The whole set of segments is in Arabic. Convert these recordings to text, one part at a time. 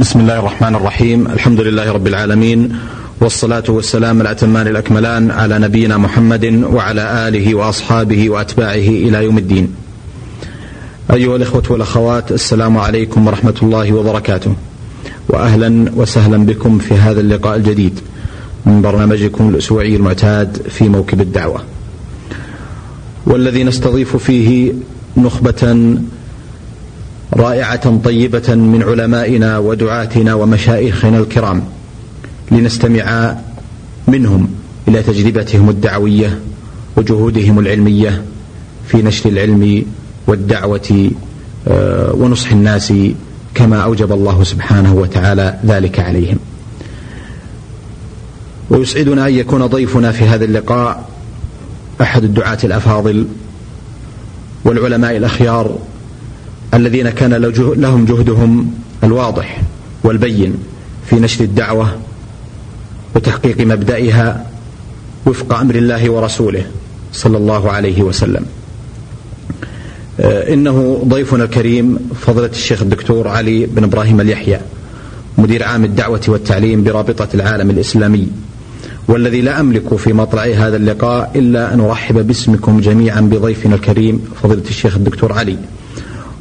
بسم الله الرحمن الرحيم الحمد لله رب العالمين والصلاة والسلام الأتمان الأكملان على نبينا محمد وعلى آله وأصحابه وأتباعه إلى يوم الدين أيها الإخوة والأخوات السلام عليكم ورحمة الله وبركاته وأهلا وسهلا بكم في هذا اللقاء الجديد من برنامجكم الأسبوعي المعتاد في موكب الدعوة والذي نستضيف فيه نخبة رائعة طيبة من علمائنا ودعاتنا ومشايخنا الكرام. لنستمع منهم إلى تجربتهم الدعوية وجهودهم العلمية في نشر العلم والدعوة آه، ونصح الناس كما أوجب الله سبحانه وتعالى ذلك عليهم. ويسعدنا أن يكون ضيفنا في هذا اللقاء أحد الدعاة الأفاضل والعلماء الأخيار الذين كان لهم جهدهم الواضح والبين في نشر الدعوة وتحقيق مبدئها وفق أمر الله ورسوله صلى الله عليه وسلم. آه، إنه ضيفنا الكريم فضلة الشيخ الدكتور علي بن إبراهيم اليحيى مدير عام الدعوة والتعليم برابطة العالم الإسلامي والذي لا أملك في مطلع هذا اللقاء إلا أن أرحب باسمكم جميعا بضيفنا الكريم فضيلة الشيخ الدكتور علي.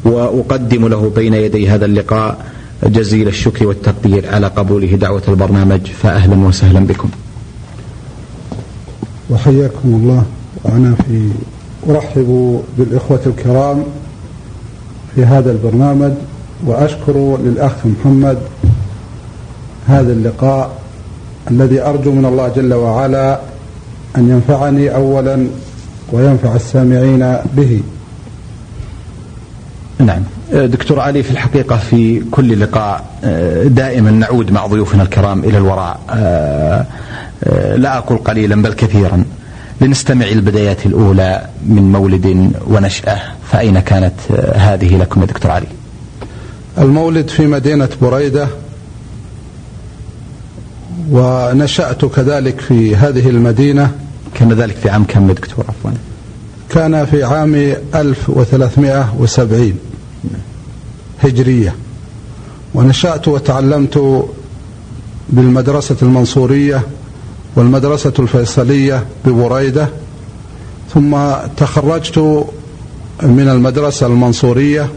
وأقدم له بين يدي هذا اللقاء جزيل الشكر والتقدير على قبوله دعوة البرنامج فأهلا وسهلا بكم. وحياكم الله. وأنا في أرحب بالإخوة الكرام في هذا البرنامج وأشكر للأخ محمد هذا اللقاء الذي أرجو من الله جل وعلا أن ينفعني أولا وينفع السامعين به. نعم. دكتور علي في الحقيقة في كل لقاء دائما نعود مع ضيوفنا الكرام إلى الوراء لا أقول قليلا بل كثيرا. لنستمع البدايات الأولى من مولد ونشأة فأين كانت هذه لكم يا دكتور علي؟ المولد في مدينة بريدة ونشأت كذلك في هذه المدينة. كان ذلك في عام كم دكتور؟ عفوا. كان في عام 1370 هجرية. ونشأت وتعلمت بالمدرسة المنصورية والمدرسة الفيصلية ببريدة ثم تخرجت من المدرسة المنصورية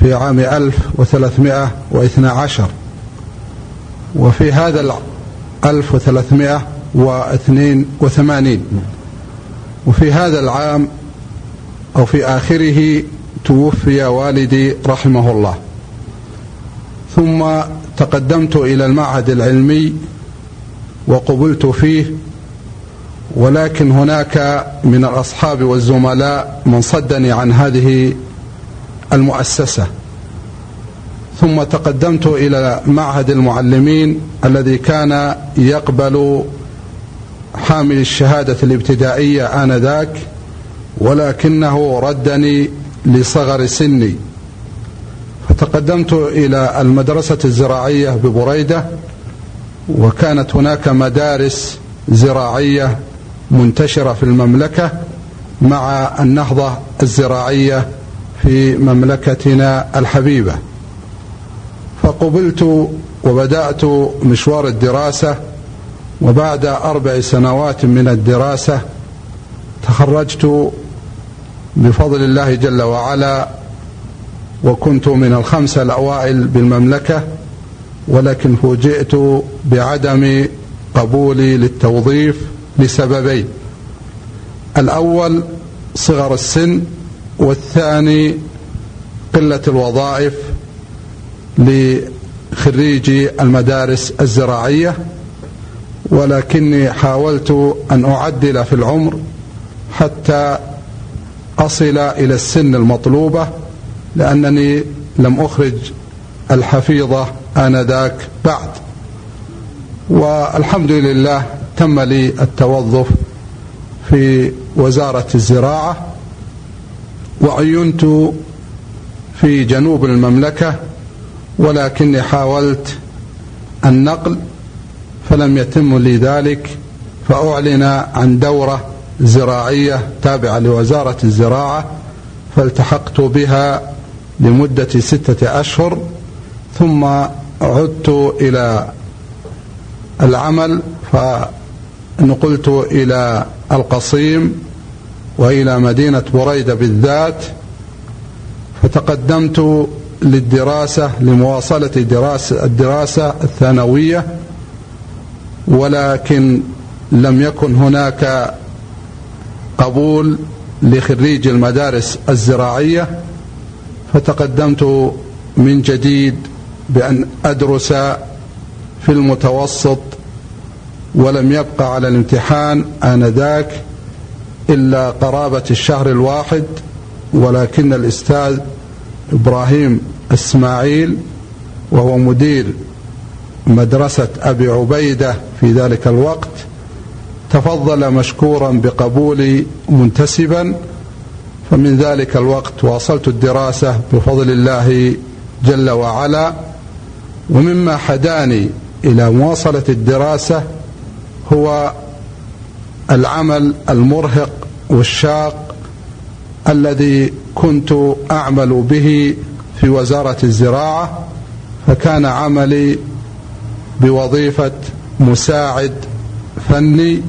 في عام 1312 وفي هذا ال 1382 وفي هذا العام أو في آخره توفي والدي رحمه الله. ثم تقدمت إلى المعهد العلمي وقبلت فيه ولكن هناك من الأصحاب والزملاء من صدني عن هذه المؤسسة. ثم تقدمت إلى معهد المعلمين الذي كان يقبل حامل الشهادة الابتدائية آنذاك ولكنه ردني لصغر سني. فتقدمت إلى المدرسة الزراعية ببريدة وكانت هناك مدارس زراعية منتشرة في المملكة مع النهضة الزراعية في مملكتنا الحبيبة. فقبلت وبدأت مشوار الدراسة وبعد أربع سنوات من الدراسة تخرجت بفضل الله جل وعلا وكنت من الخمسة الأوائل بالمملكة ولكن فوجئت بعدم قبولي للتوظيف لسببين. الأول صغر السن والثاني قلة الوظائف لخريجي المدارس الزراعية ولكني حاولت أن أعدل في العمر حتى أصل إلى السن المطلوبة لأنني لم أخرج الحفيظة آنذاك بعد. والحمد لله تم لي التوظف في وزارة الزراعة وعينت في جنوب المملكة ولكني حاولت النقل فلم يتم لي ذلك فأعلن عن دورة زراعية تابعة لوزارة الزراعة فالتحقت بها لمدة ستة أشهر ثم عدت إلى العمل فنقلت إلى القصيم وإلى مدينة بريدة بالذات فتقدمت للدراسة لمواصلة دراسة الدراسة الثانوية ولكن لم يكن هناك قبول لخريج المدارس الزراعية فتقدمت من جديد بأن أدرس في المتوسط ولم يبقى على الامتحان آنذاك إلا قرابة الشهر الواحد ولكن الأستاذ إبراهيم إسماعيل وهو مدير مدرسة أبي عبيدة في ذلك الوقت تفضل مشكورا بقبولي منتسبا فمن ذلك الوقت واصلت الدراسة بفضل الله جل وعلا. ومما حداني إلى مواصلة الدراسة هو العمل المرهق والشاق الذي كنت أعمل به في وزارة الزراعة فكان عملي بوظيفة مساعد فني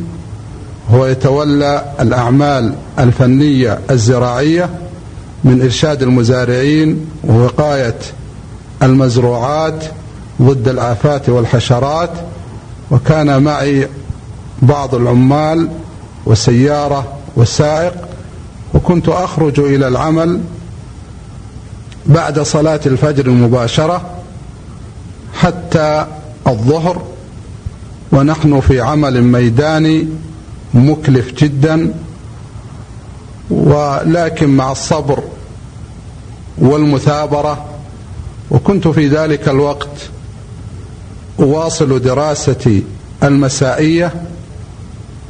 هو يتولى الأعمال الفنية الزراعية من إرشاد المزارعين ووقاية المزروعات ضد الآفات والحشرات وكان معي بعض العمال وسيارة وسائق وكنت أخرج إلى العمل بعد صلاة الفجر مباشرة حتى الظهر ونحن في عمل ميداني مكلف جدا ولكن مع الصبر والمثابرة. وكنت في ذلك الوقت أواصل دراستي المسائية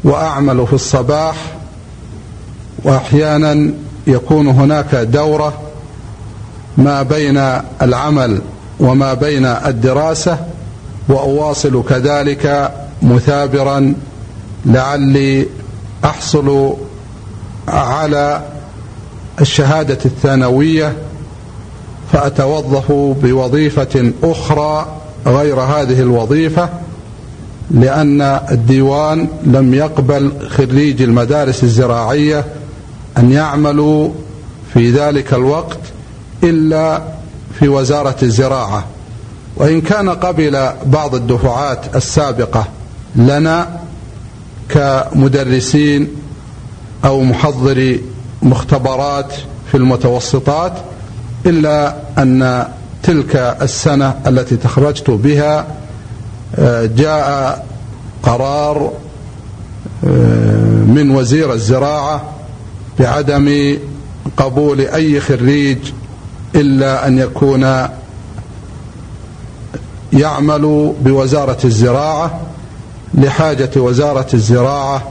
وأعمل في الصباح وأحيانا يكون هناك دورة ما بين العمل وما بين الدراسة وأواصل كذلك مثابرا لعلي أحصل على الشهادة الثانوية فأتوظف بوظيفة أخرى غير هذه الوظيفة لأن الديوان لم يقبل خريج المدارس الزراعية أن يعملوا في ذلك الوقت إلا في وزارة الزراعة. وإن كان قبل بعض الدفعات السابقة لنا كمدرسين أو محضري مختبرات في المتوسطات إلا أن تلك السنة التي تخرجت بها آه، جاء قرار آه، من وزير الزراعة بعدم قبول أي خريج إلا أن يكون يعمل بوزارة الزراعة. لحاجة وزارة الزراعة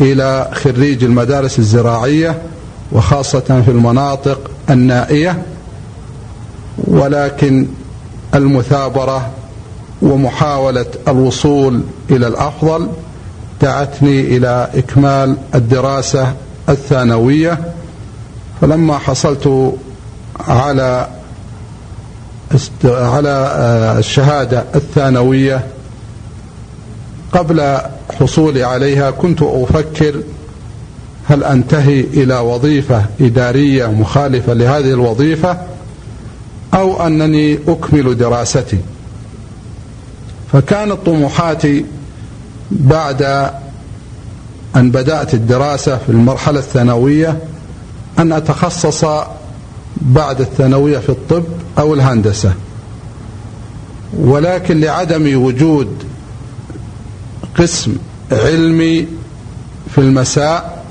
إلى خريج المدارس الزراعية وخاصة في المناطق النائية ولكن المثابرة ومحاولة الوصول إلى الأفضل دعتني إلى إكمال الدراسة الثانوية. فلما حصلت على على آه، الشهادة الثانوية قبل حصولي عليها كنت أفكر هل أنتهي إلى وظيفة إدارية مخالفة لهذه الوظيفة أو أنني أكمل دراستي. فكانت طموحاتي بعد أن بدأت الدراسة في المرحلة الثانوية أن أتخصص بعد الثانوية في الطب أو الهندسة. ولكن لعدم وجود قسم علمي في المساء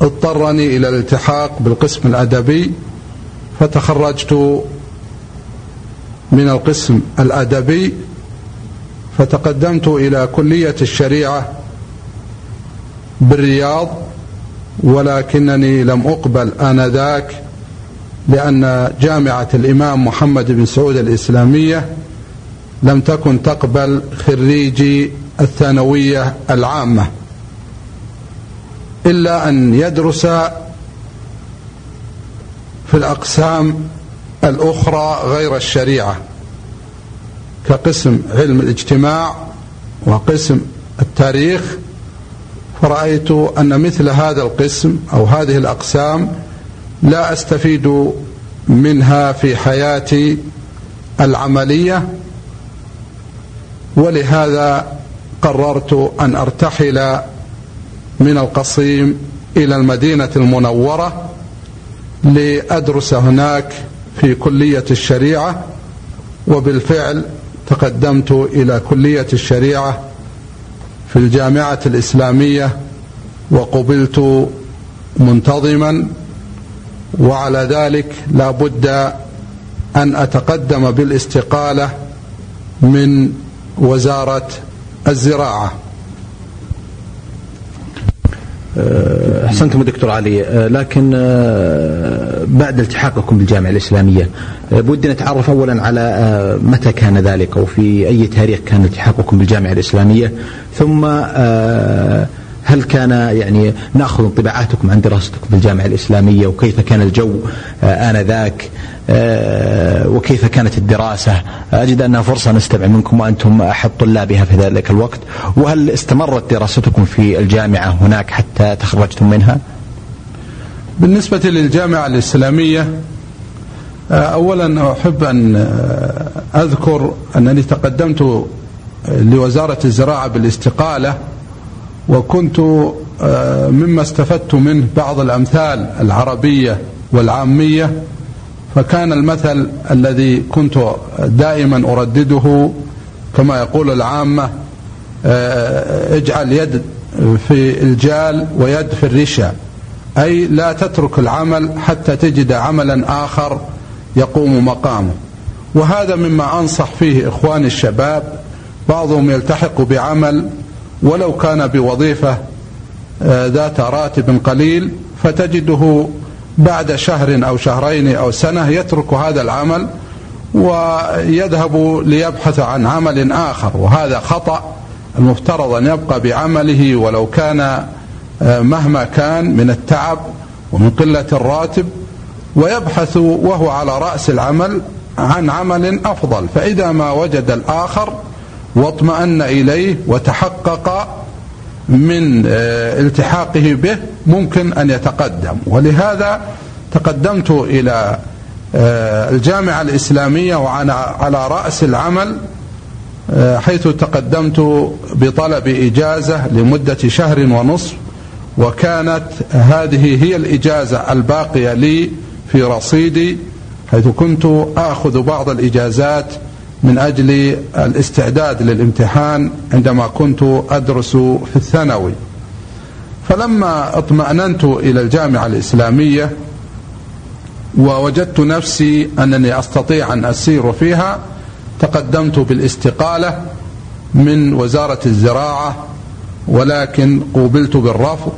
اضطرني إلى الالتحاق بالقسم الأدبي فتخرجت من القسم الأدبي فتقدمت إلى كلية الشريعة بالرياض ولكنني لم أقبل آنذاك لأن جامعة الإمام محمد بن سعود الإسلامية لم تكن تقبل خريجي الثانوية العامة. إلا أن يدرس في الأقسام الأخرى غير الشريعة كقسم علم الاجتماع وقسم التاريخ. فرأيت أن مثل هذا القسم أو هذه الأقسام لا أستفيد منها في حياتي العملية ولهذا قررت أن أرتحل من القصيم إلى المدينة المنورة لأدرس هناك في كلية الشريعة وبالفعل تقدمت إلى كلية الشريعة في الجامعة الإسلامية وقبلت منتظما وعلى ذلك لا بد أن أتقدم بالاستقالة من وزارة الزراعة. أه، أحسنتم دكتور علي. أه، لكن أه، بعد التحاقكم بالجامعة الإسلامية بودنا نتعرف اولا على متى كان ذلك أو في أي تاريخ كان التحاقكم بالجامعة الإسلامية. ثم هل كان يعني نأخذ انطباعاتكم عن دراستكم بالجامعة الإسلامية وكيف كان الجو آنذاك؟ وكيف كانت الدراسة أجد أنها فرصة نستمع منكم وأنتم احد طلابها في ذلك الوقت وهل استمرت دراستكم في الجامعة هناك حتى تخرجتم منها؟ بالنسبة للجامعة الإسلامية اولا أحب أن أذكر أنني تقدمت لوزارة الزراعة بالاستقالة وكنت آه، مما استفدت منه بعض الأمثال العربية والعامية فكان المثل الذي كنت دائما أردده كما يقول العامة آه، اجعل يد في الجال ويد في الرشا. أي لا تترك العمل حتى تجد عملا آخر يقوم مقامه. وهذا مما أنصح فيه إخواني الشباب بعضهم يلتحق بعمل ولو كان بوظيفة آه، ذات راتب قليل فتجده بعد شهر أو شهرين أو سنة يترك هذا العمل ويذهب ليبحث عن عمل آخر وهذا خطأ المفترض أن يبقى بعمله ولو كان آه، مهما كان من التعب ومن قلة الراتب ويبحث وهو على رأس العمل عن عمل أفضل. فإذا ما وجد الآخر واطمأن إليه وتحقق من آه، التحاقه به ممكن أن يتقدم. ولهذا تقدمت إلى آه، الجامعة الإسلامية وأنا على رأس العمل آه، حيث تقدمت بطلب إجازة لمدة شهر ونصف وكانت هذه هي الإجازة الباقية لي في رصيدي حيث كنت آخذ بعض الإجازات من أجل الاستعداد للامتحان عندما كنت أدرس في الثانوي. فلما اطمأننت إلى الجامعة الإسلامية ووجدت نفسي أنني أستطيع أن أسير فيها تقدمت بالاستقالة من وزارة الزراعة ولكن قوبلت بالرفض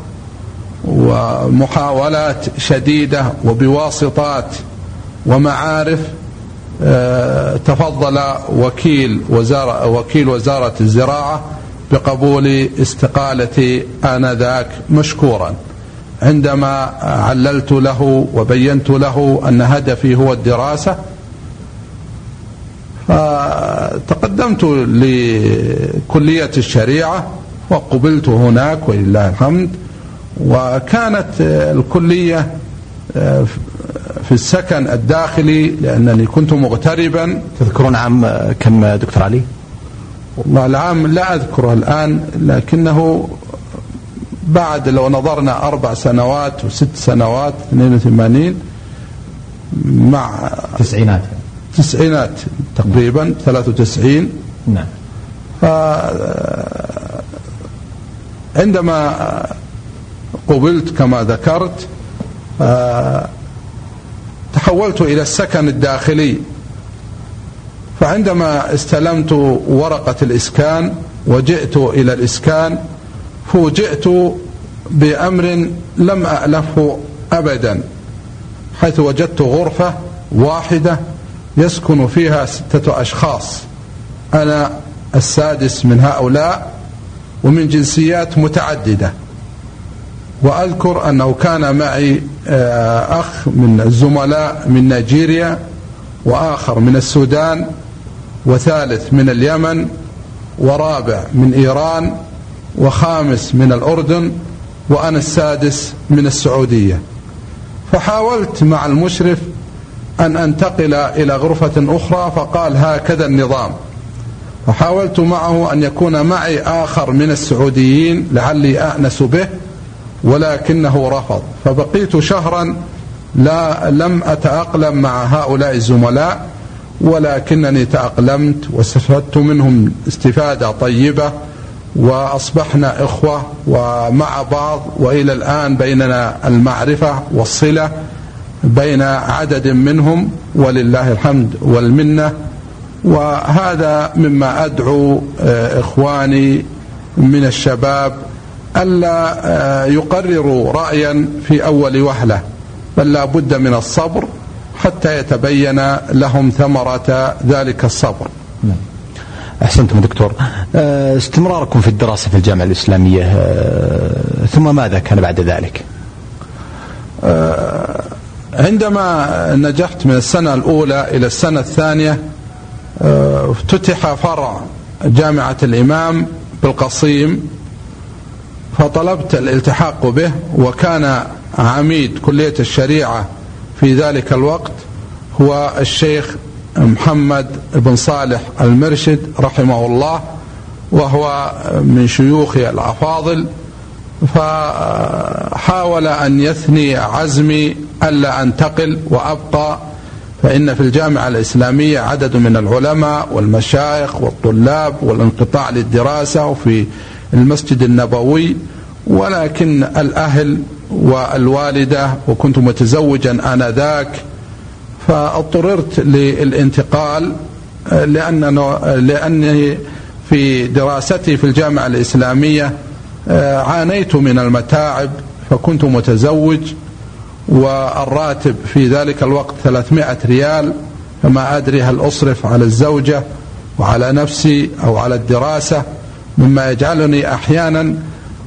ومحاولات شديدة وبواسطات ومعارف تفضل وكيل وزارة وكيل وزارة الزراعة بقبول استقالتي آنذاك مشكورا. عندما عللت له وبينت له أن هدفي هو الدراسة فتقدمت لكلية الشريعة وقبلت هناك ولله الحمد. وكانت الكلية آه، في السكن الداخلي لأنني كنت مغتربا. تذكرون عام كم دكتور علي؟ والله العام لا أذكره الآن لكنه بعد لو نظرنا أربع سنوات وست سنوات 82 مع تسعينات. تسعينات تقريبا 93 نعم. ف عندما قبلت كما ذكرت تحولت إلى السكن الداخلي. فعندما استلمت ورقة الإسكان وجئت إلى الإسكان فوجئت بأمر لم أألفه أبدا حيث وجدت غرفة واحدة يسكن فيها ستة أشخاص. أنا السادس من هؤلاء ومن جنسيات متعددة. وأذكر أنه كان معي آه، أخ من الزملاء من نيجيريا وآخر من السودان وثالث من اليمن ورابع من إيران وخامس من الأردن وأنا السادس من السعودية. فحاولت مع المشرف أن أنتقل إلى غرفة أخرى فقال هكذا النظام. فحاولت معه أن يكون معي آخر من السعوديين لعلي أأنس به. ولكنه رفض. فبقيت شهرا لا لم أتأقلم مع هؤلاء الزملاء ولكنني تأقلمت واستفدت منهم استفادة طيبة وأصبحنا إخوة ومع بعض وإلى الآن بيننا المعرفة والصلة بين عدد منهم ولله الحمد والمنة. وهذا مما أدعو آه، إخواني من الشباب ألا آه، يقرروا رأيا في أول وهلة بل لا بد من الصبر حتى يتبين لهم ثمرة ذلك الصبر. نعم. أحسنتم دكتور. آه، استمراركم في الدراسة في الجامعة الإسلامية آه، ثم ماذا كان بعد ذلك؟ عندما نجحت من السنة الأولى إلى السنة الثانية افتتح فرع جامعة الإمام بالقصيم فطلبت الالتحاق به وكان عميد كلية الشريعة في ذلك الوقت هو الشيخ محمد بن صالح المرشد رحمه الله وهو من شيوخ الأفاضل فحاول أن يثني عزمي ألا أنتقل وأبقى فإن في الجامعة الإسلامية عدد من العلماء والمشايخ والطلاب والانقطاع للدراسة وفي المسجد النبوي ولكن الأهل والوالدة وكنت متزوجا آنذاك فاضطررت للانتقال لأنه لأني في دراستي في الجامعة الإسلامية عانيت من المتاعب فكنت متزوج والراتب في ذلك الوقت 300 ريال فما أدري هل أصرف على الزوجة وعلى نفسي أو على الدراسة. مما يجعلني أحيانا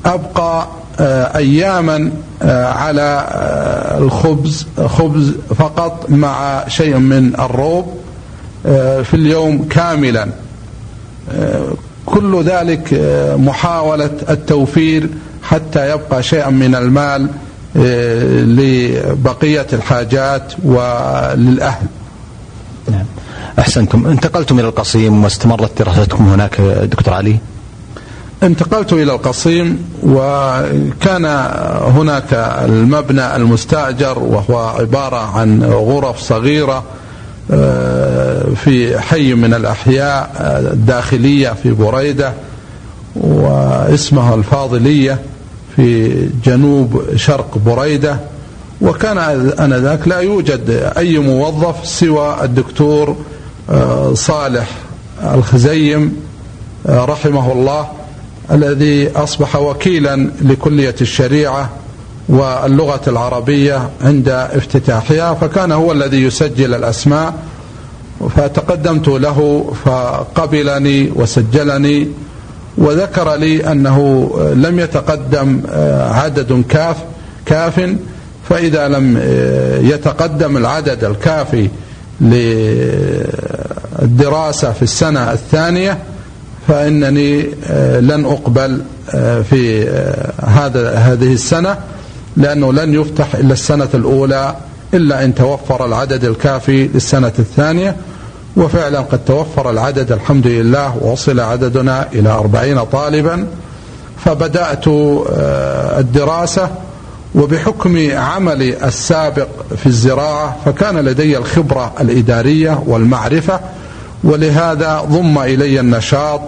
أبقى آه، أياما آه، على آه، الخبز خبز فقط مع شيء من الروب في اليوم كاملا. كل ذلك محاولة التوفير حتى يبقى شيئا من المال لبقية الحاجات وللأهل. نعم. أحسنتم انتقلتم إلى القصيم واستمرت دراستكم هناك دكتور علي؟ انتقلت إلى القصيم وكان هناك المبنى المستأجر وهو عبارة عن غرف صغيرة آه، في حي من الأحياء الداخلية في بريدة واسمها الفاضلية في جنوب شرق بريدة. وكان آنذاك لا يوجد أي موظف سوى الدكتور آه، صالح الخزيم آه، رحمه الله. الذي أصبح وكيلا لكلية الشريعة واللغة العربية عند افتتاحها فكان هو الذي يسجل الأسماء فتقدمت له فقبلني وسجلني وذكر لي أنه لم يتقدم عدد كاف كاف فإذا لم يتقدم العدد الكافي للدراسة في السنة الثانية فإنني آه، لن أقبل آه، في آه، هذا هذه السنة لأنه لن يفتح إلا السنة الأولى إلا إن توفر العدد الكافي للسنة الثانية وفعلا قد توفر العدد الحمد لله ووصل عددنا إلى أربعين طالبا فبدأت الدراسة وبحكم عملي السابق في الزراعة فكان لدي الخبرة الإدارية والمعرفة ولهذا ضم إلي النشاط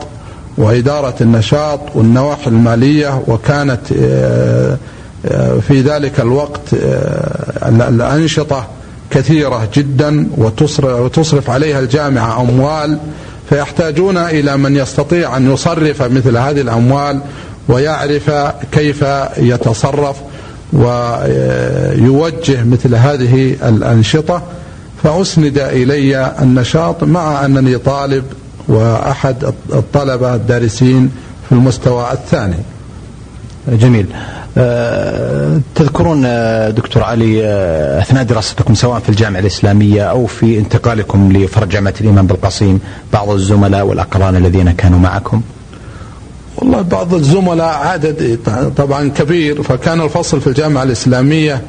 وإدارة النشاط والنواحي المالية وكانت آه، آه، في ذلك الوقت آه، الأنشطة كثيرة جدا وتصرف عليها الجامعة أموال فيحتاجون إلى من يستطيع أن يصرف مثل هذه الأموال ويعرف كيف يتصرف ويوجه مثل هذه الأنشطة. فأسند إلي النشاط مع أنني طالب وأحد الطلبة الدارسين في المستوى الثاني. جميل. أه تذكرون آه، دكتور علي آه، أثناء دراستكم سواء في الجامعة الإسلامية أو في انتقالكم لفرع جامعة الإمام بالقصيم بعض الزملاء والأقران الذين كانوا معكم؟ والله بعض الزملاء عدد طبعا كبير فكان الفصل في الجامعة الإسلامية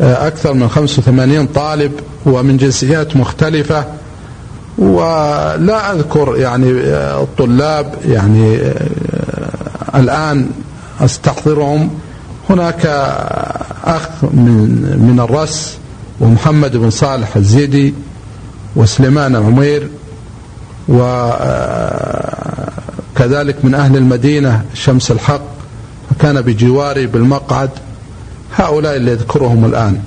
آه، أكثر من 85 طالب. ومن جنسيات مختلفة ولا أذكر يعني الطلاب يعني الآن أستحضرهم. هناك أخ من, من الرس ومحمد بن صالح الزيدي وسليمان عمير وكذلك من أهل المدينة شمس الحق فكان بجواري بالمقعد. هؤلاء اللي أذكرهم الآن.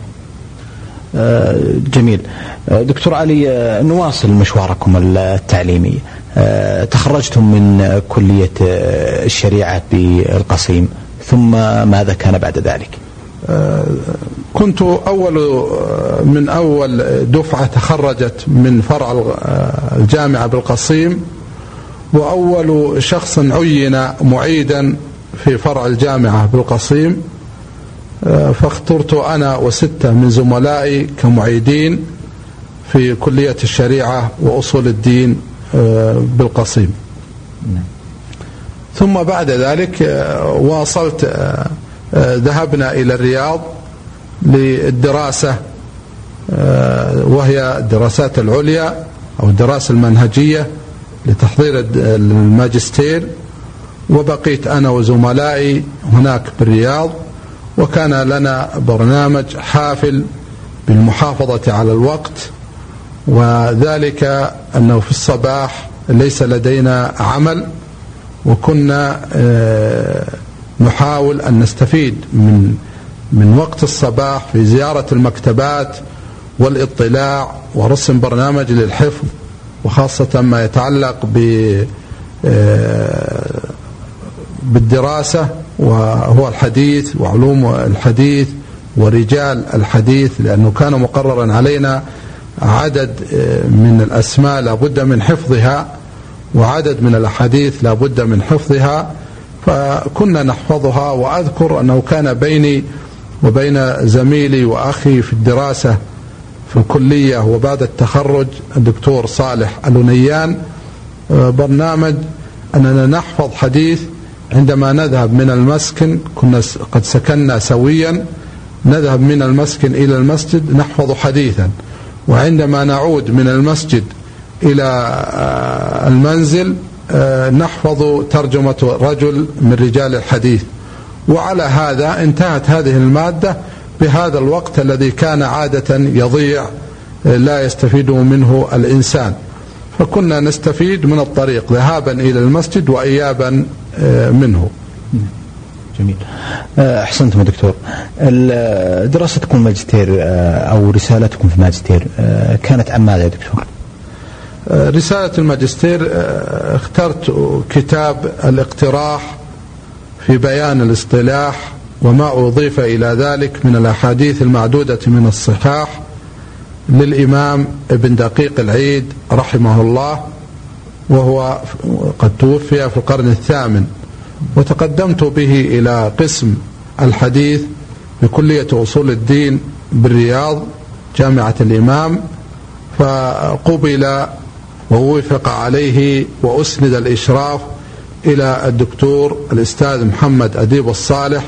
جميل. دكتور علي نواصل مشواركم التعليمي. تخرجتم من كلية الشريعة بالقصيم ثم ماذا كان بعد ذلك؟ آه، كنت أول آه، من أول دفعة تخرجت من فرع آه، الجامعة بالقصيم وأول شخص عين معيدا في فرع الجامعة بالقصيم. فاخترت أنا وستة من زملائي كمعيدين في كلية الشريعة وأصول الدين بالقصيم. نعم. ثم بعد ذلك آه، واصلت آه، آه، ذهبنا إلى الرياض للدراسة وهي الدراسات العليا أو الدراسة المنهجية لتحضير الماجستير. وبقيت أنا وزملائي هناك بالرياض. وكان لنا برنامج حافل بالمحافظة على الوقت وذلك أنه في الصباح ليس لدينا عمل وكنا آه، نحاول أن نستفيد من من وقت الصباح في زيارة المكتبات والاطلاع ورسم برنامج للحفظ وخاصة ما يتعلق آه، بالدراسة. وهو الحديث وعلوم الحديث ورجال الحديث لأنه كان مقررا علينا عدد آه، من الأسماء لابد من حفظها وعدد من الأحاديث لا بد من حفظها فكنا نحفظها وأذكر أنه كان بيني وبين زميلي وأخي في الدراسة في الكلية وبعد التخرج الدكتور صالح الونيان آه، برنامج أننا نحفظ حديث عندما نذهب من المسكن كنا قد سكننا سويا نذهب من المسكن إلى المسجد نحفظ حديثا. وعندما نعود من المسجد إلى آه، المنزل آه، نحفظ ترجمة رجل من رجال الحديث. وعلى هذا انتهت هذه المادة بهذا الوقت الذي كان عادة يضيع آه، لا يستفيد منه الإنسان. فكنا نستفيد من الطريق ذهابا إلى المسجد وإيابا منه. جميل. أحسنتم يا دكتور. دراستكم الماجستير أو رسالتكم في الماجستير كانت عن ماذا يا دكتور؟ رسالة الماجستير آه، اخترت كتاب الاقتراح في بيان الاصطلاح وما أضيف إلى ذلك من الأحاديث المعدودة من الصحاح للإمام ابن دقيق العيد رحمه الله. وهو قد توفي في القرن الثامن. وتقدمت به إلى قسم الحديث بكلية أصول الدين بالرياض جامعة الإمام. فقبل ووفق عليه وأسند الإشراف إلى الدكتور الأستاذ محمد أديب الصالح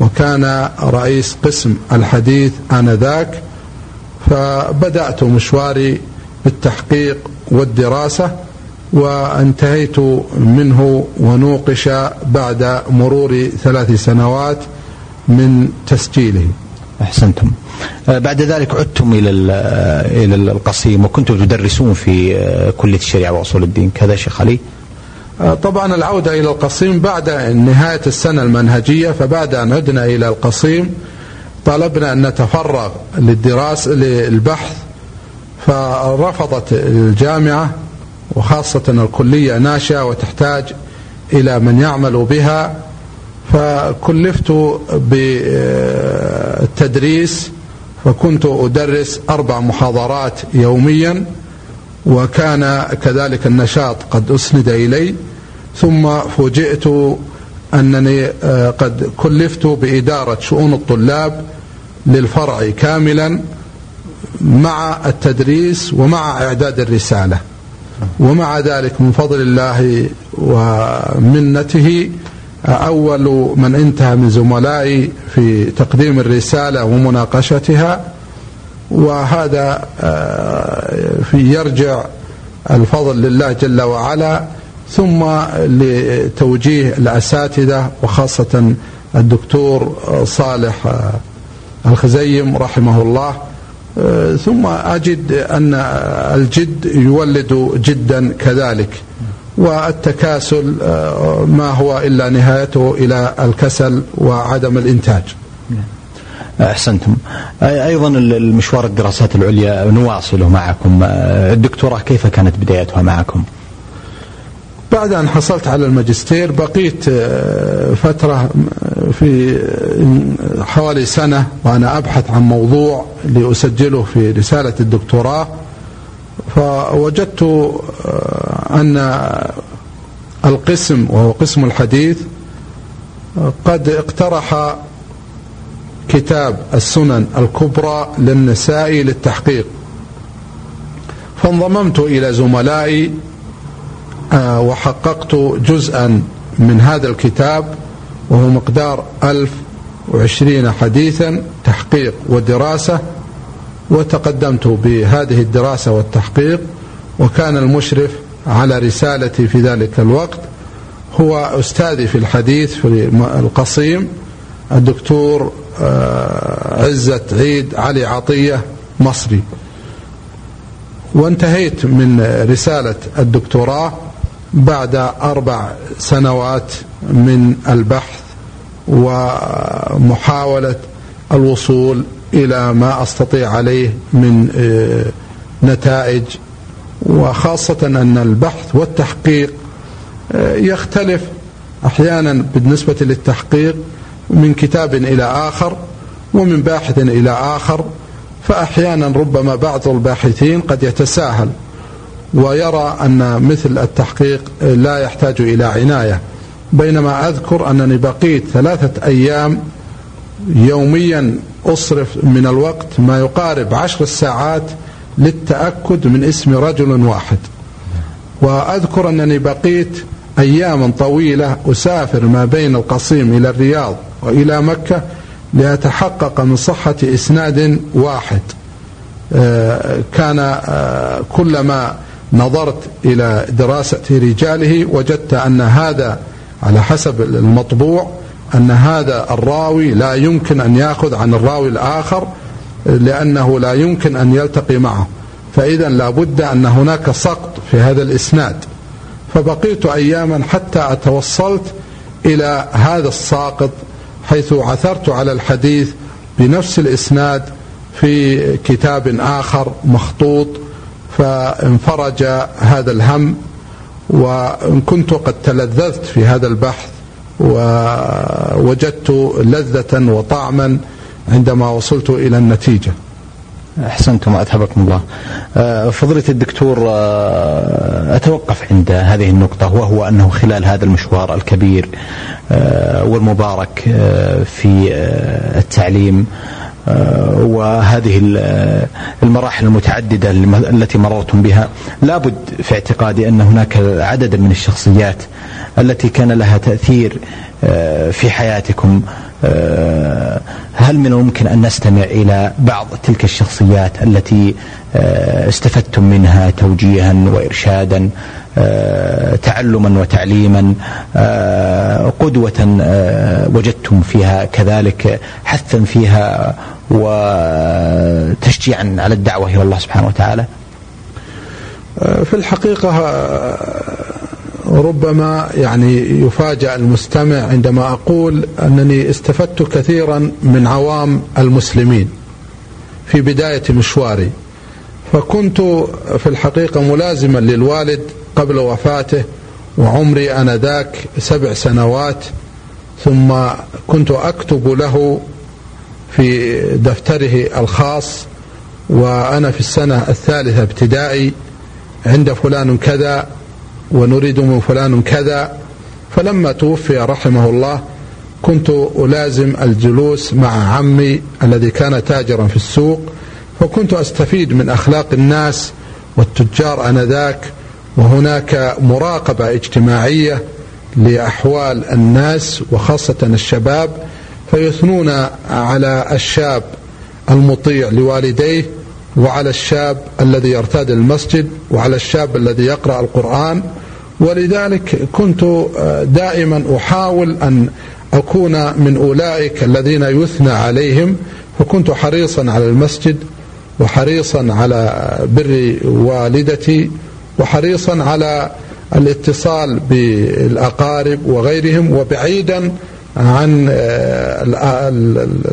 وكان رئيس قسم الحديث آنذاك. فبدأت مشواري بالتحقيق والدراسة. وانتهيت منه ونوقش بعد مرور ثلاث سنوات من تسجيله. أحسنتم. آه، بعد ذلك عدتم إلى إلى القصيم وكنتم تدرسون في آه، كلية الشريعة وأصول الدين. كذا شيخ علي؟ آه، طبعا العودة إلى القصيم بعد نهاية السنة المنهجية فبعد أن عدنا إلى القصيم طلبنا أن نتفرغ للدراسة للبحث فرفضت الجامعة وخاصة الكلية ناشئة وتحتاج إلى من يعمل بها فكلفت بالتدريس فكنت أدرس أربع محاضرات يوميا وكان كذلك النشاط قد أسند إلي ثم فوجئت أنني قد كلفت بإدارة شؤون الطلاب للفرع كاملا مع التدريس ومع إعداد الرسالة. ومع ذلك من فضل الله ومنته أول من انتهى من زملائي في تقديم الرسالة ومناقشتها وهذا آه، في يرجع الفضل لله جل وعلا ثم لتوجيه الأساتذة وخاصة الدكتور صالح آه، الخزيم رحمه الله. ثم أجد أن الجد يولد جدا كذلك. والتكاسل آه، ما هو إلا نهايته إلى الكسل وعدم الإنتاج. أحسنتم. أيضا المشوار الدراسات العليا نواصله معكم. الدكتوراه كيف كانت بدايتها معكم؟ بعد أن حصلت على الماجستير بقيت آه، فترة في حوالي سنة وأنا أبحث عن موضوع لأسجله في رسالة الدكتوراه. فوجدت آه، أن القسم وهو قسم الحديث قد اقترح كتاب السنن الكبرى للنساء للتحقيق. فانضممت إلى زملائي آه، وحققت جزءا من هذا الكتاب وهو مقدار ألف وعشرين حديثا تحقيق ودراسة وتقدمت بهذه الدراسة والتحقيق وكان المشرف على رسالتي في ذلك الوقت. هو أستاذي في الحديث في القصيم الدكتور آه، عزة عيد علي عطية مصري. وانتهيت من رسالة الدكتوراه بعد أربع سنوات من البحث ومحاولة الوصول إلى ما أستطيع عليه من آه، نتائج وخاصة أن البحث والتحقيق آه، يختلف أحيانا بالنسبة للتحقيق من كتاب إلى آخر ومن باحث إلى آخر فأحيانا ربما بعض الباحثين قد يتساهل. ويرى أن مثل التحقيق لا يحتاج إلى عناية بينما أذكر أنني بقيت ثلاثة أيام يوميا أصرف من الوقت ما يقارب عشر ساعات للتأكد من اسم رجل واحد. وأذكر أنني بقيت أياما طويلة أسافر ما بين القصيم إلى الرياض وإلى مكة لأتحقق من صحة إسناد واحد. آه، كان آه، كلما نظرت إلى دراسة رجاله وجدت أن هذا على حسب المطبوع أن هذا الراوي لا يمكن أن يأخذ عن الراوي الآخر لأنه لا يمكن أن يلتقي معه. فإذا لابد أن هناك سقط في هذا الإسناد. فبقيت أياما حتى أتوصلت إلى هذا الساقط حيث عثرت على الحديث بنفس الإسناد في كتاب آخر مخطوط فانفرج هذا الهم وإن كنت قد تلذذت في هذا البحث ووجدت لذة وطعما عندما وصلت إلى النتيجة. أحسنتم أثابكم الله. آه، فضيلة الدكتور آه، أتوقف عند هذه النقطة وهو أنه خلال هذا المشوار الكبير آه، والمبارك في التعليم وهذه المراحل المتعددة التي مررتم بها. لابد في اعتقادي أن هناك عددا من الشخصيات التي كان لها تأثير في حياتكم. آه، هل من الممكن أن نستمع إلى بعض تلك الشخصيات التي آه، استفدتم منها توجيها وإرشادا آه، تعلما وتعليما قدوة وجدتم فيها كذلك حثا فيها وتشجيعا على الدعوة إلى الله سبحانه وتعالى؟ في الحقيقة ربما يعني يفاجأ المستمع عندما أقول أنني استفدت كثيرا من عوام المسلمين في بداية مشواري. فكنت في الحقيقة ملازما للوالد قبل وفاته وعمري أنذاك سبع سنوات ثم كنت أكتب له في دفتره الخاص وأنا في السنة الثالثة ابتدائي عند فلان كذا ونريد من فلان كذا. فلما توفي رحمه الله كنت ألازم الجلوس مع عمي الذي كان تاجرا في السوق فكنت أستفيد من أخلاق الناس والتجار آنذاك وهناك مراقبة اجتماعية لأحوال الناس وخاصة الشباب فيثنون على الشاب المطيع لوالديه وعلى الشاب الذي يرتاد المسجد وعلى الشاب الذي يقرأ القرآن. ولذلك كنت دائما أحاول أن أكون من أولئك الذين يثنى عليهم. فكنت حريصا على المسجد وحريصا على بر والدتي وحريصا على الاتصال بالأقارب وغيرهم. وبعيدا عن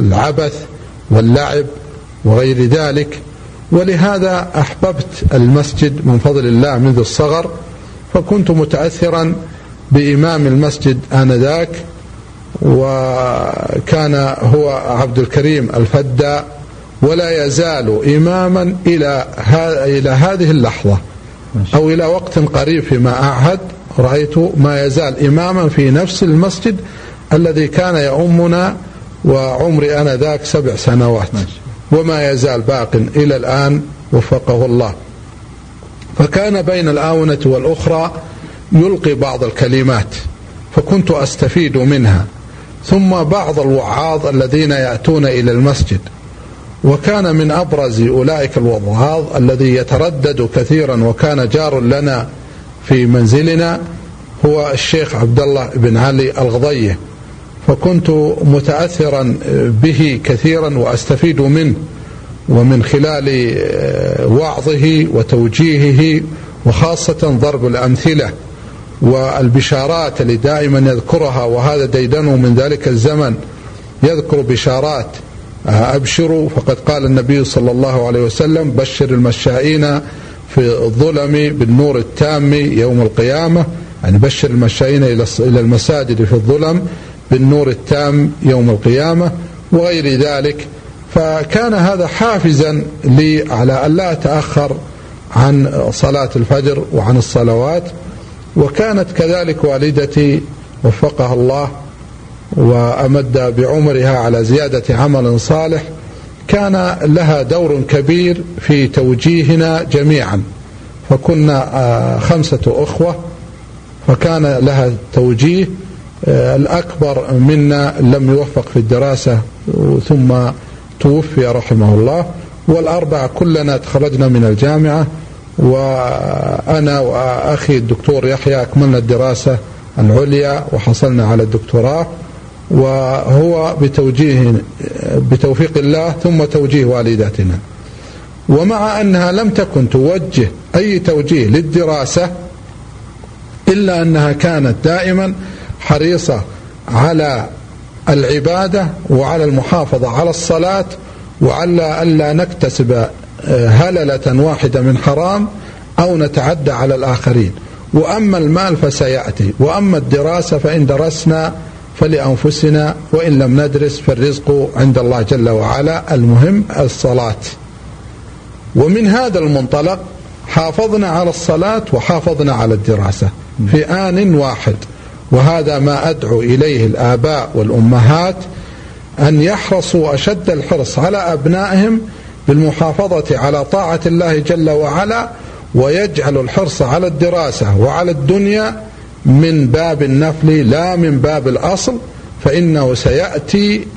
العبث واللعب وغير ذلك. ولهذا أحببت المسجد من فضل الله منذ الصغر فكنت متاثرا بإمام المسجد آنذاك وكان هو عبد الكريم الفدى ولا يزال إماما إلى إلى هذه اللحظة أو إلى وقت قريب فيما أعهد. رأيت ما يزال إماما في نفس المسجد الذي كان يؤمنا وعمري أنا ذاك سبع سنوات. وما يزال باق إلى الآن وفقه الله. فكان بين الآونة والأخرى يلقي بعض الكلمات فكنت أستفيد منها. ثم بعض الوعاظ الذين يأتون إلى المسجد. وكان من أبرز أولئك الوضعاظ الذي يتردد كثيرا وكان جار لنا في منزلنا هو الشيخ عبد الله بن علي الغضيه فكنت متاثرا به كثيرا وأستفيد منه ومن خلال وعظه وتوجيهه وخاصة ضرب الأمثلة والبشارات اللي دائما يذكرها وهذا ديدنه من ذلك الزمن يذكر بشارات أبشروا فقد قال النبي صلى الله عليه وسلم بشر المشائين في الظلم بالنور التام يوم القيامة. يعني بشر المشائين إلى المساجد في الظلم بالنور التام يوم القيامة وغير ذلك فكان هذا حافزا لي على أن لا أتأخر عن صلاة الفجر وعن الصلوات وكانت كذلك والدتي وفقها الله وأمد بعمرها على زيادة عمل صالح كان لها دور كبير في توجيهنا جميعا. فكنا آه، خمسة أخوة فكان لها توجيه آه، الأكبر منا لم يوفق في الدراسة ثم توفي رحمه الله والأربعة كلنا تخرجنا من الجامعة وأنا وأخي الدكتور يحيى أكملنا الدراسة العليا وحصلنا على الدكتوراه وهو بتوجيه بتوفيق الله ثم توجيه والدتنا ومع أنها لم تكن توجه أي توجيه للدراسة إلا أنها كانت دائما حريصة على العبادة وعلى المحافظة على الصلاة وعلى الا نكتسب هللة واحدة من حرام أو نتعدى على الآخرين. وأما المال فسيأتي وأما الدراسة فإن درسنا فلأنفسنا وإن لم ندرس فالرزق عند الله جل وعلا المهم الصلاة. ومن هذا المنطلق حافظنا على الصلاة وحافظنا على الدراسة في آن واحد. وهذا ما أدعو إليه الآباء والأمهات أن يحرصوا أشد الحرص على أبنائهم بالمحافظة على طاعة الله جل وعلا ويجعل الحرص على الدراسة وعلى الدنيا من باب النفل لا من باب الأصل فإنه سيأتي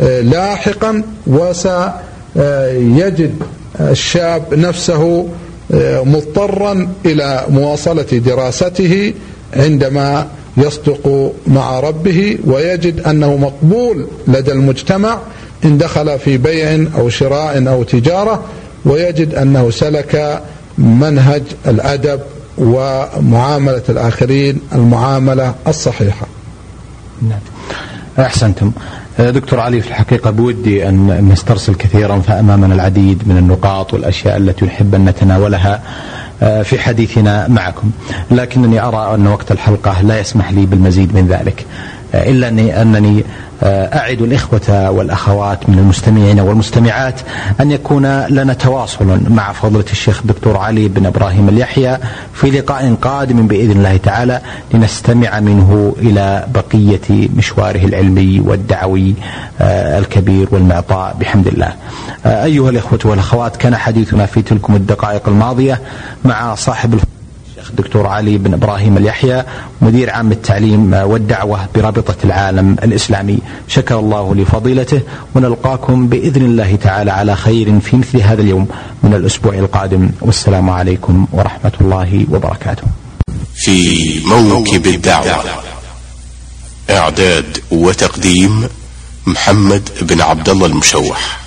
آه، لاحقا وسيجد الشاب نفسه آه، مضطرا إلى مواصلة دراسته عندما يصدق مع ربه ويجد أنه مقبول لدى المجتمع إن دخل في بيع أو شراء أو تجارة ويجد أنه سلك منهج الأدب ومعاملة الآخرين المعاملة الصحيحة. نعم. أحسنتم. دكتور علي في الحقيقة بودي أن نسترسل كثيرا فأمامنا العديد من النقاط والأشياء التي نحب أن نتناولها. في حديثنا معكم. لكنني أرى أن وقت الحلقة لا يسمح لي بالمزيد من ذلك. آه، إلا أنني أعد الإخوة والأخوات من المستمعين والمستمعات أن يكون لنا تواصل مع فضلة الشيخ الدكتور علي بن إبراهيم اليحيى في لقاء قادم بإذن الله تعالى لنستمع منه إلى بقية مشواره العلمي والدعوي الكبير والمعطاء بحمد الله. أيها الإخوة والأخوات كان حديثنا في تلكم الدقائق الماضية مع صاحب الدكتور علي بن إبراهيم اليحيى مدير عام التعليم والدعوة برابطة العالم الإسلامي. شكر الله لفضيلته. ونلقاكم بإذن الله تعالى على خير في مثل هذا اليوم من الأسبوع القادم. والسلام عليكم ورحمة الله وبركاته. في موكب الدعوة إعداد وتقديم محمد بن عبد الله المشوح.